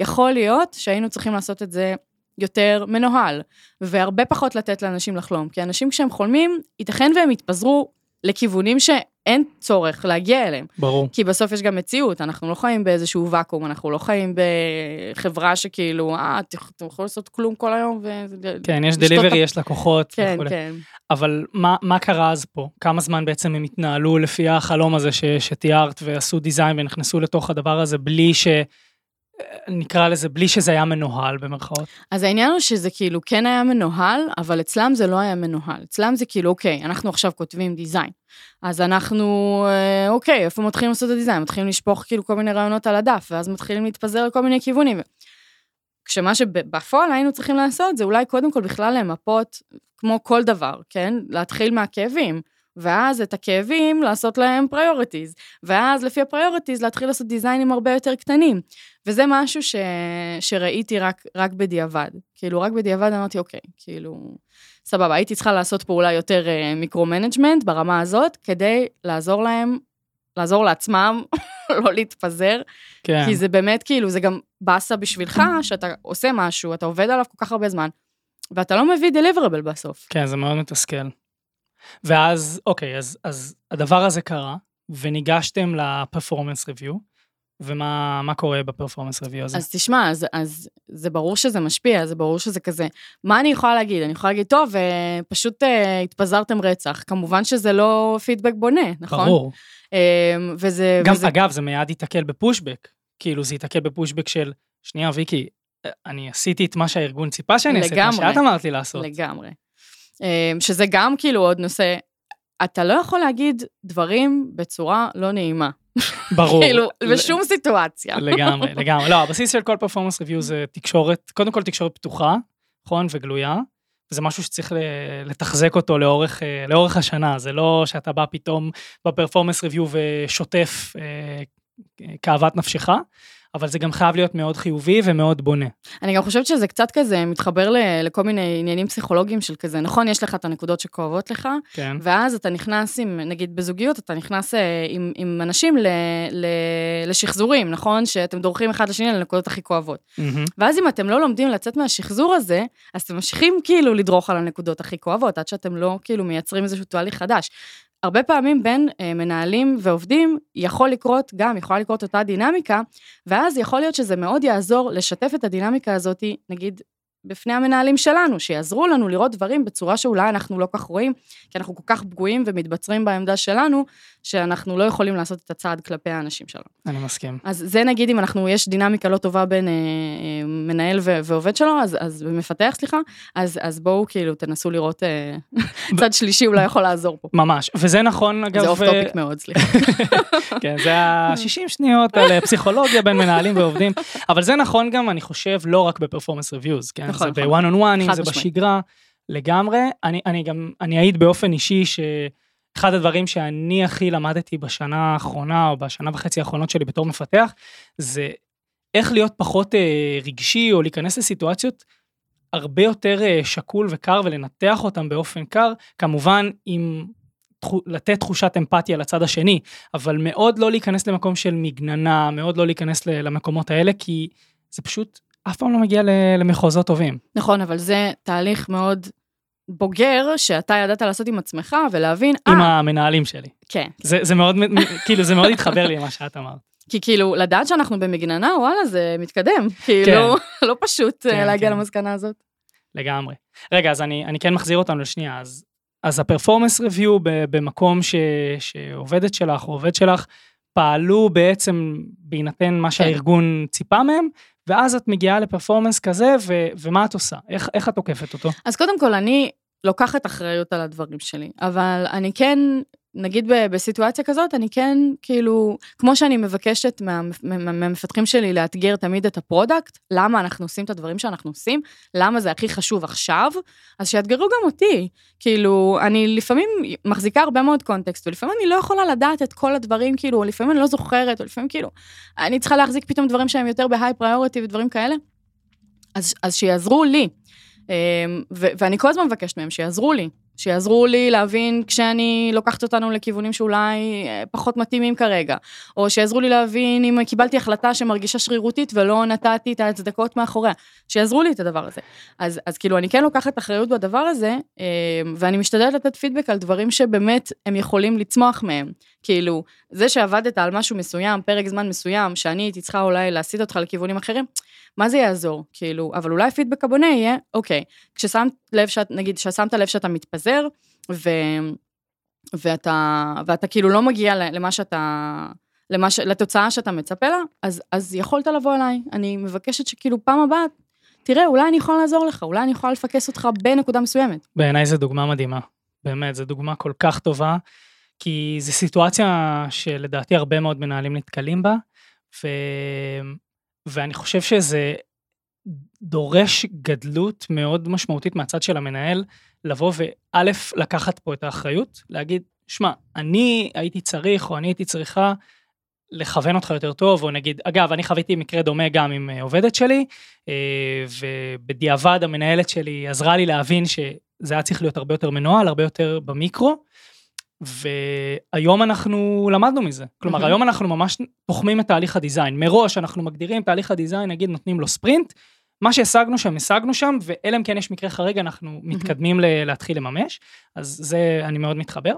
שיכול להיות שהיינו צריכים לעשות את זה יותר מנוהל, והרבה פחות לתת לאנשים לחלום. כי אנשים כשהם חולמים, ייתכן והם יתפזרו לכיוונים שאין צורך להגיע אליהם. ברור. כי בסוף יש גם מציאות, אנחנו לא חיים באיזשהו ואקום, אנחנו לא חיים בחברה שכאילו, אה, אתם יכולים לעשות כלום כל היום ו... כן, יש דליברי, יש לקוחות כן, וכולי. כן. אבל מה, מה קרה אז פה? כמה זמן בעצם הם התנהלו לפי החלום הזה ש, שתיארת ועשו דיזיין ונכנסו לתוך הדבר הזה בלי ש... נקרא לזה בלי שזה היה מנוהל במרכאות. אז העניין הוא שזה כאילו כן היה מנוהל, אבל אצלם זה לא היה מנוהל. אצלם זה כאילו, אוקיי, אנחנו עכשיו כותבים דיזיין. אז אנחנו, אה, אוקיי, איפה מתחילים לעשות את ה design? מתחילים לשפוך כאילו כל מיני רעיונות על הדף, ואז מתחילים להתפזר לכל מיני כיוונים. כשמה שבפועל היינו צריכים לעשות זה אולי קודם כל בכלל למפות, כמו כל דבר, כן? להתחיל מהכאבים. ואז את הכאבים לעשות להם priorities, ואז לפי ה priorities להתחיל לעשות דיזיינים הרבה יותר קטנים. וזה משהו ש... שראיתי רק, רק בדיעבד. כאילו, רק בדיעבד אמרתי, אוקיי, כאילו, סבבה, הייתי צריכה לעשות פעולה יותר micro-management ברמה הזאת, כדי לעזור להם, לעזור לעצמם, <laughs> לא להתפזר. כן. כי זה באמת, כאילו, זה גם באסה בשבילך, שאתה עושה משהו, אתה עובד עליו כל כך הרבה זמן, ואתה לא מביא deliverable בסוף. כן, זה מאוד מתסכל. ואז, אוקיי, אז, אז הדבר הזה קרה, וניגשתם ל performance review, ומה מה קורה ב performance review הזה? אז תשמע, אז, אז זה ברור שזה משפיע, זה ברור שזה כזה. מה אני יכולה להגיד? אני יכולה להגיד, טוב, אה, פשוט אה, התפזרתם רצח. כמובן שזה לא פידבק בונה, נכון? ברור. אה, וזה... גם, וזה... אגב, זה מיד ייתקל בפושבק. כאילו, זה ייתקל בפושבק של, שנייה, ויקי, אה, אני עשיתי את מה שהארגון ציפה שאני אעשה, את מה. שאת אמרת לי לעשות. לגמרי. אה, שזה גם כאילו עוד נושא, אתה לא יכול להגיד דברים בצורה לא נעימה. ברור. <laughs> כאילו, בשום סיטואציה. לגמרי, <laughs> לגמרי. לא, הבסיס של כל פרפורמנס ריוויו זה תקשורת, קודם כל תקשורת פתוחה, נכון, וגלויה. וזה משהו שצריך לתחזק אותו לאורך, אה, לאורך השנה, זה לא שאתה בא פתאום בפרפורמנס ריוויו ושוטף אה, כאוות נפשך, אבל זה גם חייב להיות מאוד חיובי ומאוד בונה. אני גם חושבת שזה קצת כזה מתחבר ל- לכל מיני עניינים פסיכולוגיים של כזה, נכון, יש לך את הנקודות שכואבות לך, כן. ואז אתה נכנס עם, נגיד בזוגיות, אתה נכנס אה, עם, עם אנשים ל, ל, לשחזורים, נכון? שאתם דורכים אחד לשני על הנקודות הכי כואבות. מהמם. ואז אם אתם לא לומדים לצאת מהשחזור הזה, אז אתם ממשיכים כאילו לדרוך על הנקודות הכי כואבות, עד שאתם לא כאילו מייצרים איזשהו תהליך חדש. הרבה פעמים בין אה, מנהלים ועובדים יכול לקרות גם, יכולה לקרות אותה דינמיקה, ואז יכול להיות שזה מאוד יעזור לשתף את הדינמיקה הזאת, נגיד, בפני המנהלים שלנו, שיעזרו לנו לראות דברים בצורה שאולי אנחנו לא כך רואים, כי אנחנו כל כך פגועים ומתבצרים בעמדה שלנו, שאנחנו לא יכולים לעשות את הצעד כלפי האנשים שלנו. אני מסכים. אז זה נגיד אם אנחנו, יש דינמיקה לא טובה בין אה, אה, מנהל ו- ועובד שלו, אז, אז מפתח, סליחה, אז, אז בואו כאילו תנסו לראות אה, צד שלישי אולי יכול לעזור פה. ממש, וזה נכון אגב, זה off topic מאוד, סליחה. <laughs> כן, זה ה-60 שניות על אה, פסיכולוגיה בין מנהלים ועובדים, אבל זה נכון גם, אני חושב, לא רק ב performance reviews, כן? נכון, זה נכון. ב-one on one, אם זה. בשגרה, לגמרי. אני, אני גם, אני אעיד באופן אישי שאחד הדברים שאני הכי למדתי בשנה האחרונה, או בשנה וחצי האחרונות שלי בתור מפתח, זה איך להיות פחות אה, רגשי, או להיכנס לסיטואציות הרבה יותר אה, שקול וקר ולנתח אותם באופן קר, כמובן עם לתת תחושת אמפתיה לצד השני, אבל מאוד לא להיכנס למקום של מגננה, מאוד לא להיכנס למקומות האלה, כי זה פשוט אף פעם לא מגיע למחוזות טובים. נכון, אבל זה תהליך מאוד בוגר, שאתה ידעת לעשות עם עצמך ולהבין, עם אה, המנהלים שלי. כן. זה, זה מאוד, כאילו, זה מאוד התחבר לי למה שאת אמרת. כי כאילו, לדעת שאנחנו במגננה, וואלה, זה מתקדם. כאילו, <laughs> לא פשוט אה, כן, להגיע כן. למסקנה הזאת. לגמרי. רגע, אז אני, אני כן מחזיר אותנו לשנייה. אז, אז הפרפורמנס ריוויו במקום ש, שעובדת שלך או עובד שלך פעלו בעצם בהינתן מה שהארגון ציפה מהם, ואז את מגיעה ל performance כזה, ו, ומה את עושה? איך, איך את תוקפת אותו? אז קודם כל, אני לוקחת אחריות על הדברים שלי, אבל אני כן, נגיד ב- בסיטואציה כזאת, אני כן, כאילו, כמו שאני מבקשת מה- מה- מהמפתחים שלי לאתגר תמיד את ה product, למה אנחנו עושים את הדברים שאנחנו עושים, למה זה הכי חשוב עכשיו, אז שיאתגרו גם אותי. כאילו, אני לפעמים מחזיקה הרבה מאוד קונטקסט, ולפעמים אני לא יכולה לדעת את כל הדברים, כאילו, או לפעמים אני לא זוכרת, או לפעמים כאילו, אני צריכה להחזיק פתאום דברים שהם יותר בהיי פריוריטי ודברים כאלה. אז, אז שיעזרו לי. אמ, ו- ואני כל הזמן מבקשת מהם שיעזרו לי, שיעזרו לי להבין כשאני לוקחת אותנו לכיוונים שאולי אה, פחות מתאימים כרגע, או שיעזרו לי להבין אם קיבלתי החלטה שמרגישה שרירותית ולא נתתי את ההצדקות מאחוריה, שיעזרו לי את הדבר הזה. אז, אז כאילו אני כן לוקחת אחריות בדבר הזה, אמ, ואני משתדלת לתת פידבק על דברים שבאמת הם יכולים לצמוח מהם. כאילו, זה שעבדת על משהו מסוים, פרק זמן מסוים, שאני הייתי צריכה אולי להסיט אותך לכיוונים אחרים, מה זה יעזור? כאילו, אבל אולי פידבק הבונה יהיה, אוקיי, כששמת לב שאת, נגיד, כששמת לב שאתה מתפזר, ו... ואתה, ואתה כאילו לא מגיע למה שאתה, למה ש... לתוצאה שאתה מצפה לה, אז, אז יכולת לבוא אליי. אני מבקשת שכאילו פעם הבאה, תראה, אולי אני יכולה לעזור לך, אולי אני יכולה לפקס אותך בנקודה מסוימת. בעיניי זו דוגמה מדהימה. באמת, זו דוגמה כל כך טובה, כי זו סיטואציה שלדעתי הרבה מאוד מנהלים נתקלים בה, ו... ואני חושב שזה דורש גדלות מאוד משמעותית מהצד של המנהל, לבוא וא', לקחת פה את האחריות, להגיד, שמע, אני הייתי צריך או אני הייתי צריכה לכוון אותך יותר טוב, או נגיד, אגב, אני חוויתי מקרה דומה גם עם אה, עובדת שלי, אה, ובדיעבד המנהלת שלי עזרה לי להבין שזה היה צריך להיות הרבה יותר מנוהל, הרבה יותר במיקרו, והיום אנחנו למדנו מזה. כלומר, מהמם. היום אנחנו ממש תוחמים את תהליך הדיזיין. מראש אנחנו מגדירים תהליך הדיזיין, נגיד נותנים לו ספרינט, מה שהשגנו שם, השגנו שם, ואלא אם כן יש מקרה חריג, אנחנו מתקדמים ל- להתחיל לממש. אז זה, אני מאוד מתחבר.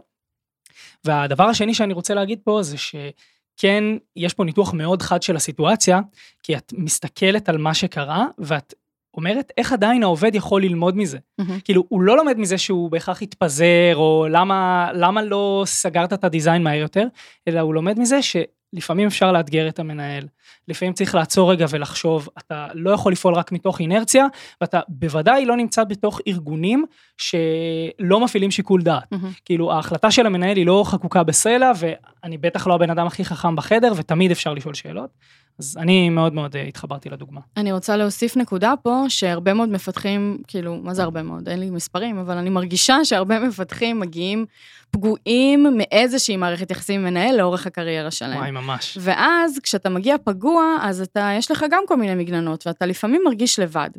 והדבר השני שאני רוצה להגיד פה זה שכן, יש פה ניתוח מאוד חד של הסיטואציה, כי את מסתכלת על מה שקרה, ואת אומרת איך עדיין העובד יכול ללמוד מזה. מהמם. כאילו, הוא לא לומד מזה שהוא בהכרח התפזר, או למה, למה לא סגרת את הדיזיין מהר יותר, אלא הוא לומד מזה שלפעמים אפשר לאתגר את המנהל. לפעמים צריך לעצור רגע ולחשוב, אתה לא יכול לפעול רק מתוך אינרציה, ואתה בוודאי לא נמצא בתוך ארגונים שלא מפעילים שיקול דעת. מהמם. כאילו, ההחלטה של המנהל היא לא חקוקה בסלע, ואני בטח לא הבן אדם הכי חכם בחדר, ותמיד אפשר לשאול שאלות. אז אני מאוד מאוד אה, התחברתי לדוגמה. אני רוצה להוסיף נקודה פה, שהרבה מאוד מפתחים, כאילו, מה זה הרבה מאוד? אין לי מספרים, אבל אני מרגישה שהרבה מפתחים מגיעים פגועים מאיזושהי מערכת יחסים עם מנהל לאורך הקריירה שלהם. וואי, ממש. ואז כשאתה מגיע פגוע, אז אתה, יש לך גם כל מיני מגננות, ואתה לפעמים מרגיש לבד.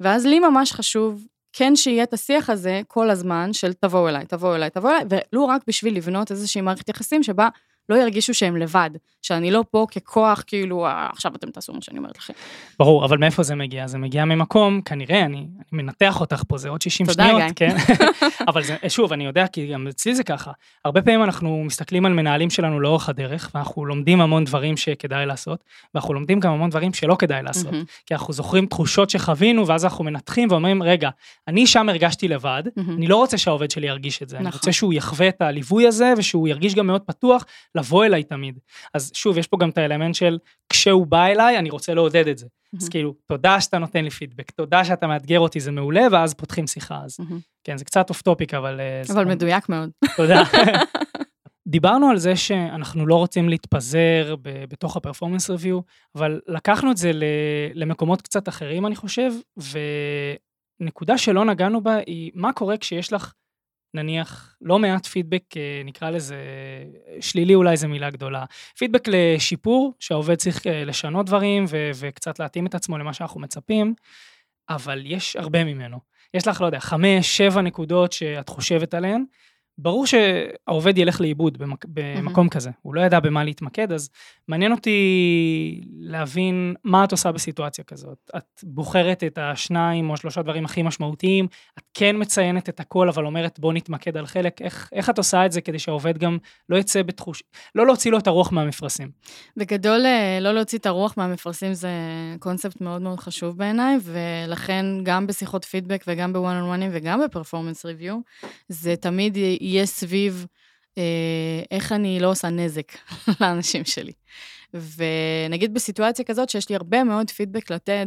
ואז לי ממש חשוב, כן שיהיה את השיח הזה כל הזמן של תבואו אליי, תבואו אליי, תבואו אליי, ולו רק בשביל לבנות איזושהי מערכת יחסים שבה לא ירגישו שהם לבד, שאני לא פה ככוח, כאילו, "אה, עכשיו אתם תעשו מה שאני אומרת לכם. ברור, אבל מאיפה זה מגיע? זה מגיע ממקום, כנראה, אני, אני מנתח אותך פה, זה עוד 60 תודה, שניות, גיא. כן? <laughs> אבל זה, שוב, אני יודע, כי גם אצלי זה ככה. הרבה פעמים אנחנו מסתכלים על מנהלים שלנו לאורך הדרך, ואנחנו לומדים המון דברים שכדאי לעשות, ואנחנו לומדים גם המון דברים שלא כדאי לעשות. מהמם. כי אנחנו זוכרים תחושות שחווינו, ואז אנחנו מנתחים ואומרים, רגע, אני שם הרגשתי לבד, מהמם. אני לא רוצה שהעובד שלי ירגיש את זה, אני נכון. רוצה שהוא יחווה את הליווי הזה, ושהוא ירגיש גם מאוד פתוח לבוא אליי תמיד. אז שוב, יש פה גם את האלמנט של כשהוא בא אליי, אני רוצה לעודד את זה. אז מהמם. כאילו, תודה שאתה נותן לי פידבק, תודה שאתה מאתגר אותי, זה מעולה, ואז פותחים שיחה. אז מהמם. כן, זה קצת off topic, אבל... אה, זה אבל גם- מדויק מאוד. תודה. <laughs> דיברנו על זה שאנחנו לא רוצים להתפזר ב- בתוך ה performance review, אבל לקחנו את זה למקומות קצת אחרים, אני חושב, ונקודה שלא נגענו בה היא מה קורה כשיש לך, נניח, לא מעט פידבק, אה, נקרא לזה, שלילי אולי זו מילה גדולה, פידבק לשיפור, שהעובד צריך אה, לשנות דברים ו- וקצת להתאים את עצמו למה שאנחנו מצפים, אבל יש הרבה ממנו. יש לך, לא יודע, חמש, שבע נקודות שאת חושבת עליהן, ברור שהעובד ילך לאיבוד במק... במקום כזה, הוא לא ידע במה להתמקד, אז מעניין אותי להבין מה את עושה בסיטואציה כזאת. את בוחרת את השניים או שלושה דברים הכי משמעותיים, את כן מציינת את הכל, אבל אומרת בוא נתמקד על חלק, איך, איך את עושה את זה כדי שהעובד גם לא יצא בתחוש... לא להוציא לו את הרוח מהמפרשים. בגדול, אה, לא להוציא את הרוח מהמפרשים זה קונספט מאוד מאוד חשוב בעיניי, ולכן גם בשיחות פידבק וגם בוואן און וואנים וגם בפרפורמנס ריוויו, זה תמיד יהיה סביב אה, איך אני לא עושה נזק <laughs> לאנשים שלי. ונגיד בסיטואציה כזאת שיש לי הרבה מאוד פידבק לתת,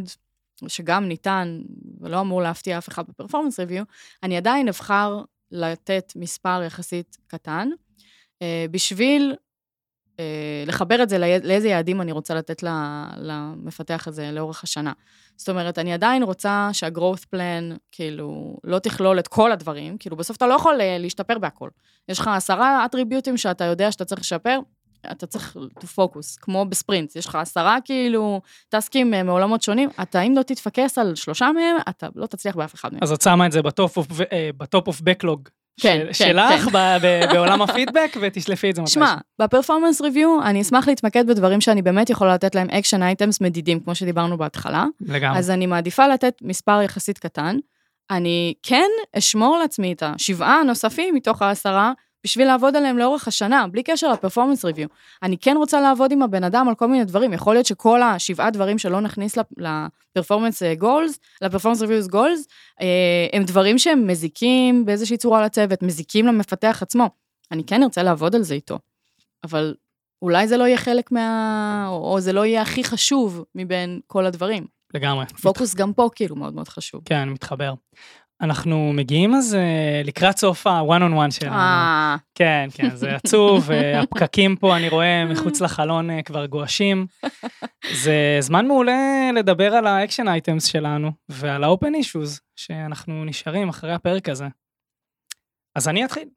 שגם ניתן ולא אמור להפתיע אף אחד בפרפורמנס ריוויו, אני עדיין אבחר לתת מספר יחסית קטן, אה, בשביל לחבר את זה לא- לאיזה יעדים אני רוצה לתת למפתח הזה לאורך השנה. זאת אומרת, אני עדיין רוצה שה-growth plan, כאילו, לא תכלול את כל הדברים, כאילו, בסוף אתה לא יכול אה, להשתפר בהכל. יש לך עשרה אטריביוטים שאתה יודע שאתה צריך לשפר, אתה צריך to focus, כמו בספרינט, יש לך עשרה כאילו טסקים אה, מעולמות שונים, אתה אם לא תתפקס על שלושה מהם, אתה לא תצליח באף אחד מהם. אז את שמה את זה אה, ב top of backlog כן, של, כן, שלך כן. ב- ב- <laughs> בעולם הפידבק, ותשלפי את זה מתישהו. שמע, ב performance review, אני אשמח להתמקד בדברים שאני באמת יכולה לתת להם action items מדידים, כמו שדיברנו בהתחלה. לגמרי. אז אני מעדיפה לתת מספר יחסית קטן. אני כן אשמור לעצמי את השבעה הנוספים מתוך העשרה, בשביל לעבוד עליהם לאורך השנה, בלי קשר ל performance review. אני כן רוצה לעבוד עם הבן אדם על כל מיני דברים. יכול להיות שכל השבעה דברים שלא נכניס לפרפורמנס גולס, לפרפורמנס ריוויוס גולס, הם דברים שהם מזיקים באיזושהי צורה לצוות, מזיקים למפתח עצמו. אני כן ארצה לעבוד על זה איתו. אבל אולי זה לא יהיה חלק מה... או, זה לא יהיה הכי חשוב מבין כל הדברים. לגמרי. פוקוס גם פה כאילו מאוד מאוד חשוב. כן, מתחבר. אנחנו מגיעים אז אה, לקראת סוף ה-one on one שלנו. אה, כן, כן, זה עצוב, אה, <laughs> הפקקים פה, אני רואה מחוץ לחלון כבר גועשים. זה זמן מעולה לדבר על ה action items שלנו, ועל ה-open issues, שאנחנו נשארים אחרי הפרק הזה. אז אני אתחיל.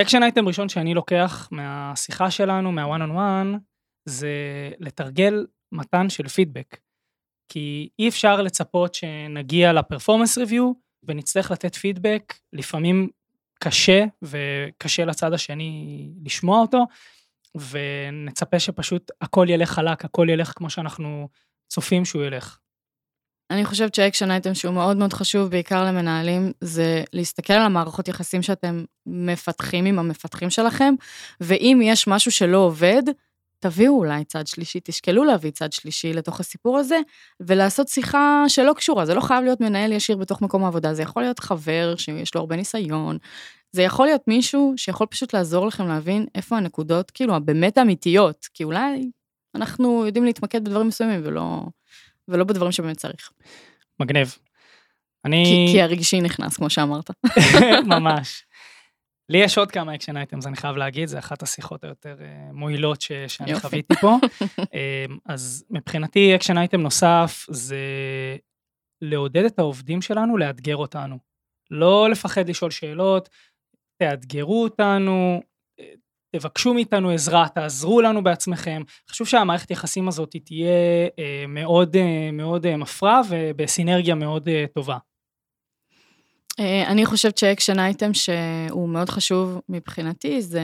action item ראשון שאני לוקח מהשיחה שלנו, מהוואן און וואן, זה לתרגל מתן של פידבק. כי אי אפשר לצפות שנגיע ל performance review ונצטרך לתת פידבק, לפעמים קשה וקשה לצד השני לשמוע אותו, ונצפה שפשוט הכל ילך חלק, הכל ילך כמו שאנחנו צופים שהוא ילך. אני חושבת שאקשן אייטם שהוא מאוד מאוד חשוב, בעיקר למנהלים, זה להסתכל על המערכות יחסים שאתם מפתחים עם המפתחים שלכם, ואם יש משהו שלא עובד, תביאו אולי צד שלישי, תשקלו להביא צד שלישי לתוך הסיפור הזה, ולעשות שיחה שלא קשורה, זה לא חייב להיות מנהל ישיר בתוך מקום העבודה, זה יכול להיות חבר שיש לו הרבה ניסיון, זה יכול להיות מישהו שיכול פשוט לעזור לכם להבין איפה הנקודות, כאילו, הבאמת אמיתיות, כי אולי אנחנו יודעים להתמקד בדברים מסוימים ולא, ולא בדברים שבאמת צריך. מגניב. אני... כי, כי הרגשי נכנס, כמו שאמרת. <laughs> ממש. לי יש עוד כמה action items, אני חייב להגיד, זה אחת השיחות היותר אה, מועילות ש, שאני יופי. חוויתי פה. אה, <laughs> אז מבחינתי action item נוסף זה לעודד את העובדים שלנו לאתגר אותנו. לא לפחד לשאול שאלות, תאתגרו אותנו, תבקשו מאיתנו עזרה, תעזרו לנו בעצמכם. חשוב שהמערכת יחסים הזאת תהיה מאוד מאוד מפרה ובסינרגיה מאוד טובה. אה, אני חושבת שאקשן אייטם שהוא מאוד חשוב מבחינתי, זה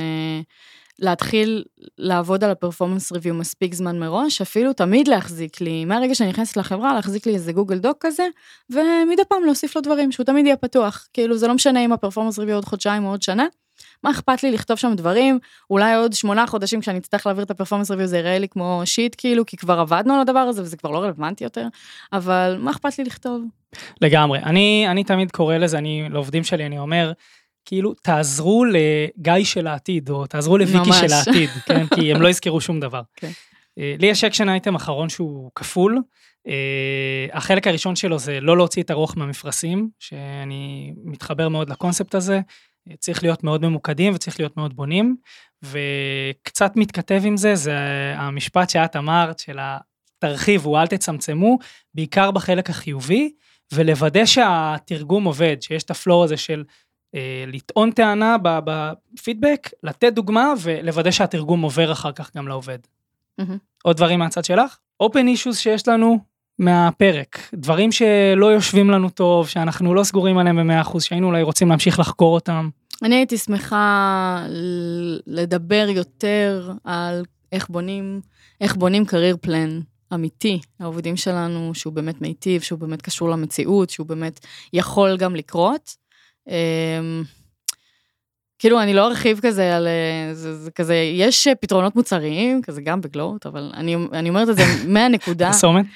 להתחיל לעבוד על הפרפורמנס ריוויו מספיק זמן מראש, אפילו תמיד להחזיק לי, מהרגע שאני נכנסת לחברה, להחזיק לי איזה גוגל דוק כזה, ומדי פעם להוסיף לו דברים, שהוא תמיד יהיה פתוח. כאילו, זה לא משנה אם הפרפורמנס ריוויו עוד חודשיים או עוד שנה, מה אכפת לי לכתוב שם דברים, אולי עוד שמונה חודשים כשאני אצטרך להעביר את הפרפורמנס ריוויו זה יראה לי כמו שיט כאילו, כי כבר עבדנו על הדבר הזה וזה כבר לא רלוונטי יותר, אבל מה אכפת לי לכתוב? לגמרי, אני, אני תמיד קורא לזה, אני, לעובדים שלי אני אומר, כאילו, תעזרו לגיא של העתיד, או תעזרו לוויקי ממש. של העתיד, <laughs> כן? כי הם לא יזכרו שום דבר. כן. אה, לי יש action item אחרון שהוא כפול. אה, החלק הראשון שלו זה לא להוציא את הרוח מהמפרשים, שאני מתחבר מאוד לקונספט הזה. צריך להיות מאוד ממוקדים וצריך להיות מאוד בונים, וקצת מתכתב עם זה, זה המשפט שאת אמרת של תרחיבו, אל תצמצמו, בעיקר בחלק החיובי, ולוודא שהתרגום עובד, שיש את ה flow הזה של אה, לטעון טענה בפידבק, לתת דוגמה ולוודא שהתרגום עובר אחר כך גם לעובד. Mm-hmm. עוד דברים מהצד שלך? open issues שיש לנו מהפרק, דברים שלא יושבים לנו טוב, שאנחנו לא סגורים עליהם במאה אחוז, שהיינו אולי רוצים להמשיך לחקור אותם. אני הייתי שמחה לדבר יותר על איך בונים, איך בונים קרייר פלן אמיתי לעובדים שלנו, שהוא באמת מיטיב, שהוא באמת קשור למציאות, שהוא באמת יכול גם לקרות. כאילו, אני לא ארחיב כזה על... אה, זה, זה כזה, יש פתרונות מוצריים, כזה גם בגלוט, אבל אני, אני אומרת את זה <laughs> מהנקודה... פרסומת?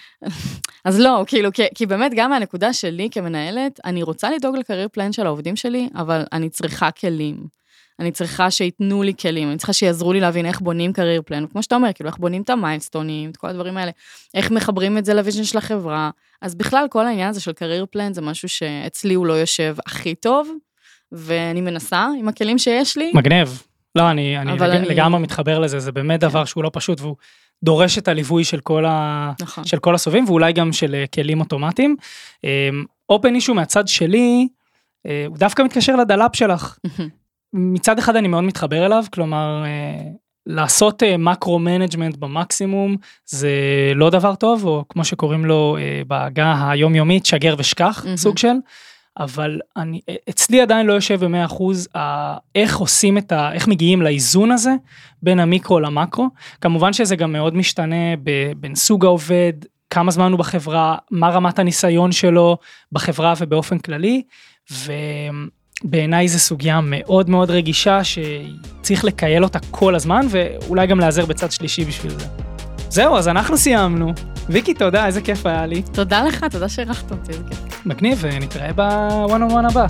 אז לא, כאילו, כי, כי באמת גם מהנקודה שלי כמנהלת, אני רוצה לדאוג ל career plan של העובדים שלי, אבל אני צריכה כלים. אני צריכה שייתנו לי כלים, אני צריכה שיעזרו לי להבין איך בונים career plan, כמו שאתה אומר, כאילו איך בונים את המיילסטונים, את כל הדברים האלה, איך מחברים את זה ל vision של החברה. אז בכלל, כל העניין הזה של career plan זה משהו שאצלי הוא לא יושב הכי טוב, ואני מנסה עם הכלים שיש לי. מגניב. לא, אני, אני, לג... אני לגמרי מתחבר לזה, זה באמת דבר שהוא לא פשוט, והוא דורש את הליווי של כל, ה... נכון. של כל הסובבים, ואולי גם של אה, כלים אוטומטיים. open issue מהצד שלי, אה, הוא דווקא מתקשר לדלאפ שלך. מצד אחד אני מאוד מתחבר אליו, כלומר, אה, לעשות macro management במקסימום זה לא דבר טוב, או כמו שקוראים לו בעגה היומיומית, שגר ושכח, סוג של. אבל אני, אצלי עדיין לא יושב במאה אחוז איך עושים את ה... איך מגיעים לאיזון הזה בין המיקרו למקרו. כמובן שזה גם מאוד משתנה בין סוג העובד, כמה זמן הוא בחברה, מה רמת הניסיון שלו בחברה ובאופן כללי, ובעיניי זו סוגיה מאוד מאוד רגישה שצריך לקייל אותה כל הזמן ואולי גם להיעזר בצד שלישי בשביל זה. זהו, אז אנחנו סיימנו. ויקי, תודה, איזה כיף היה לי. תודה לך, תודה שהערכת אותי, איזה כיף. מגניב, ונתראה בוואן און וואן הבא.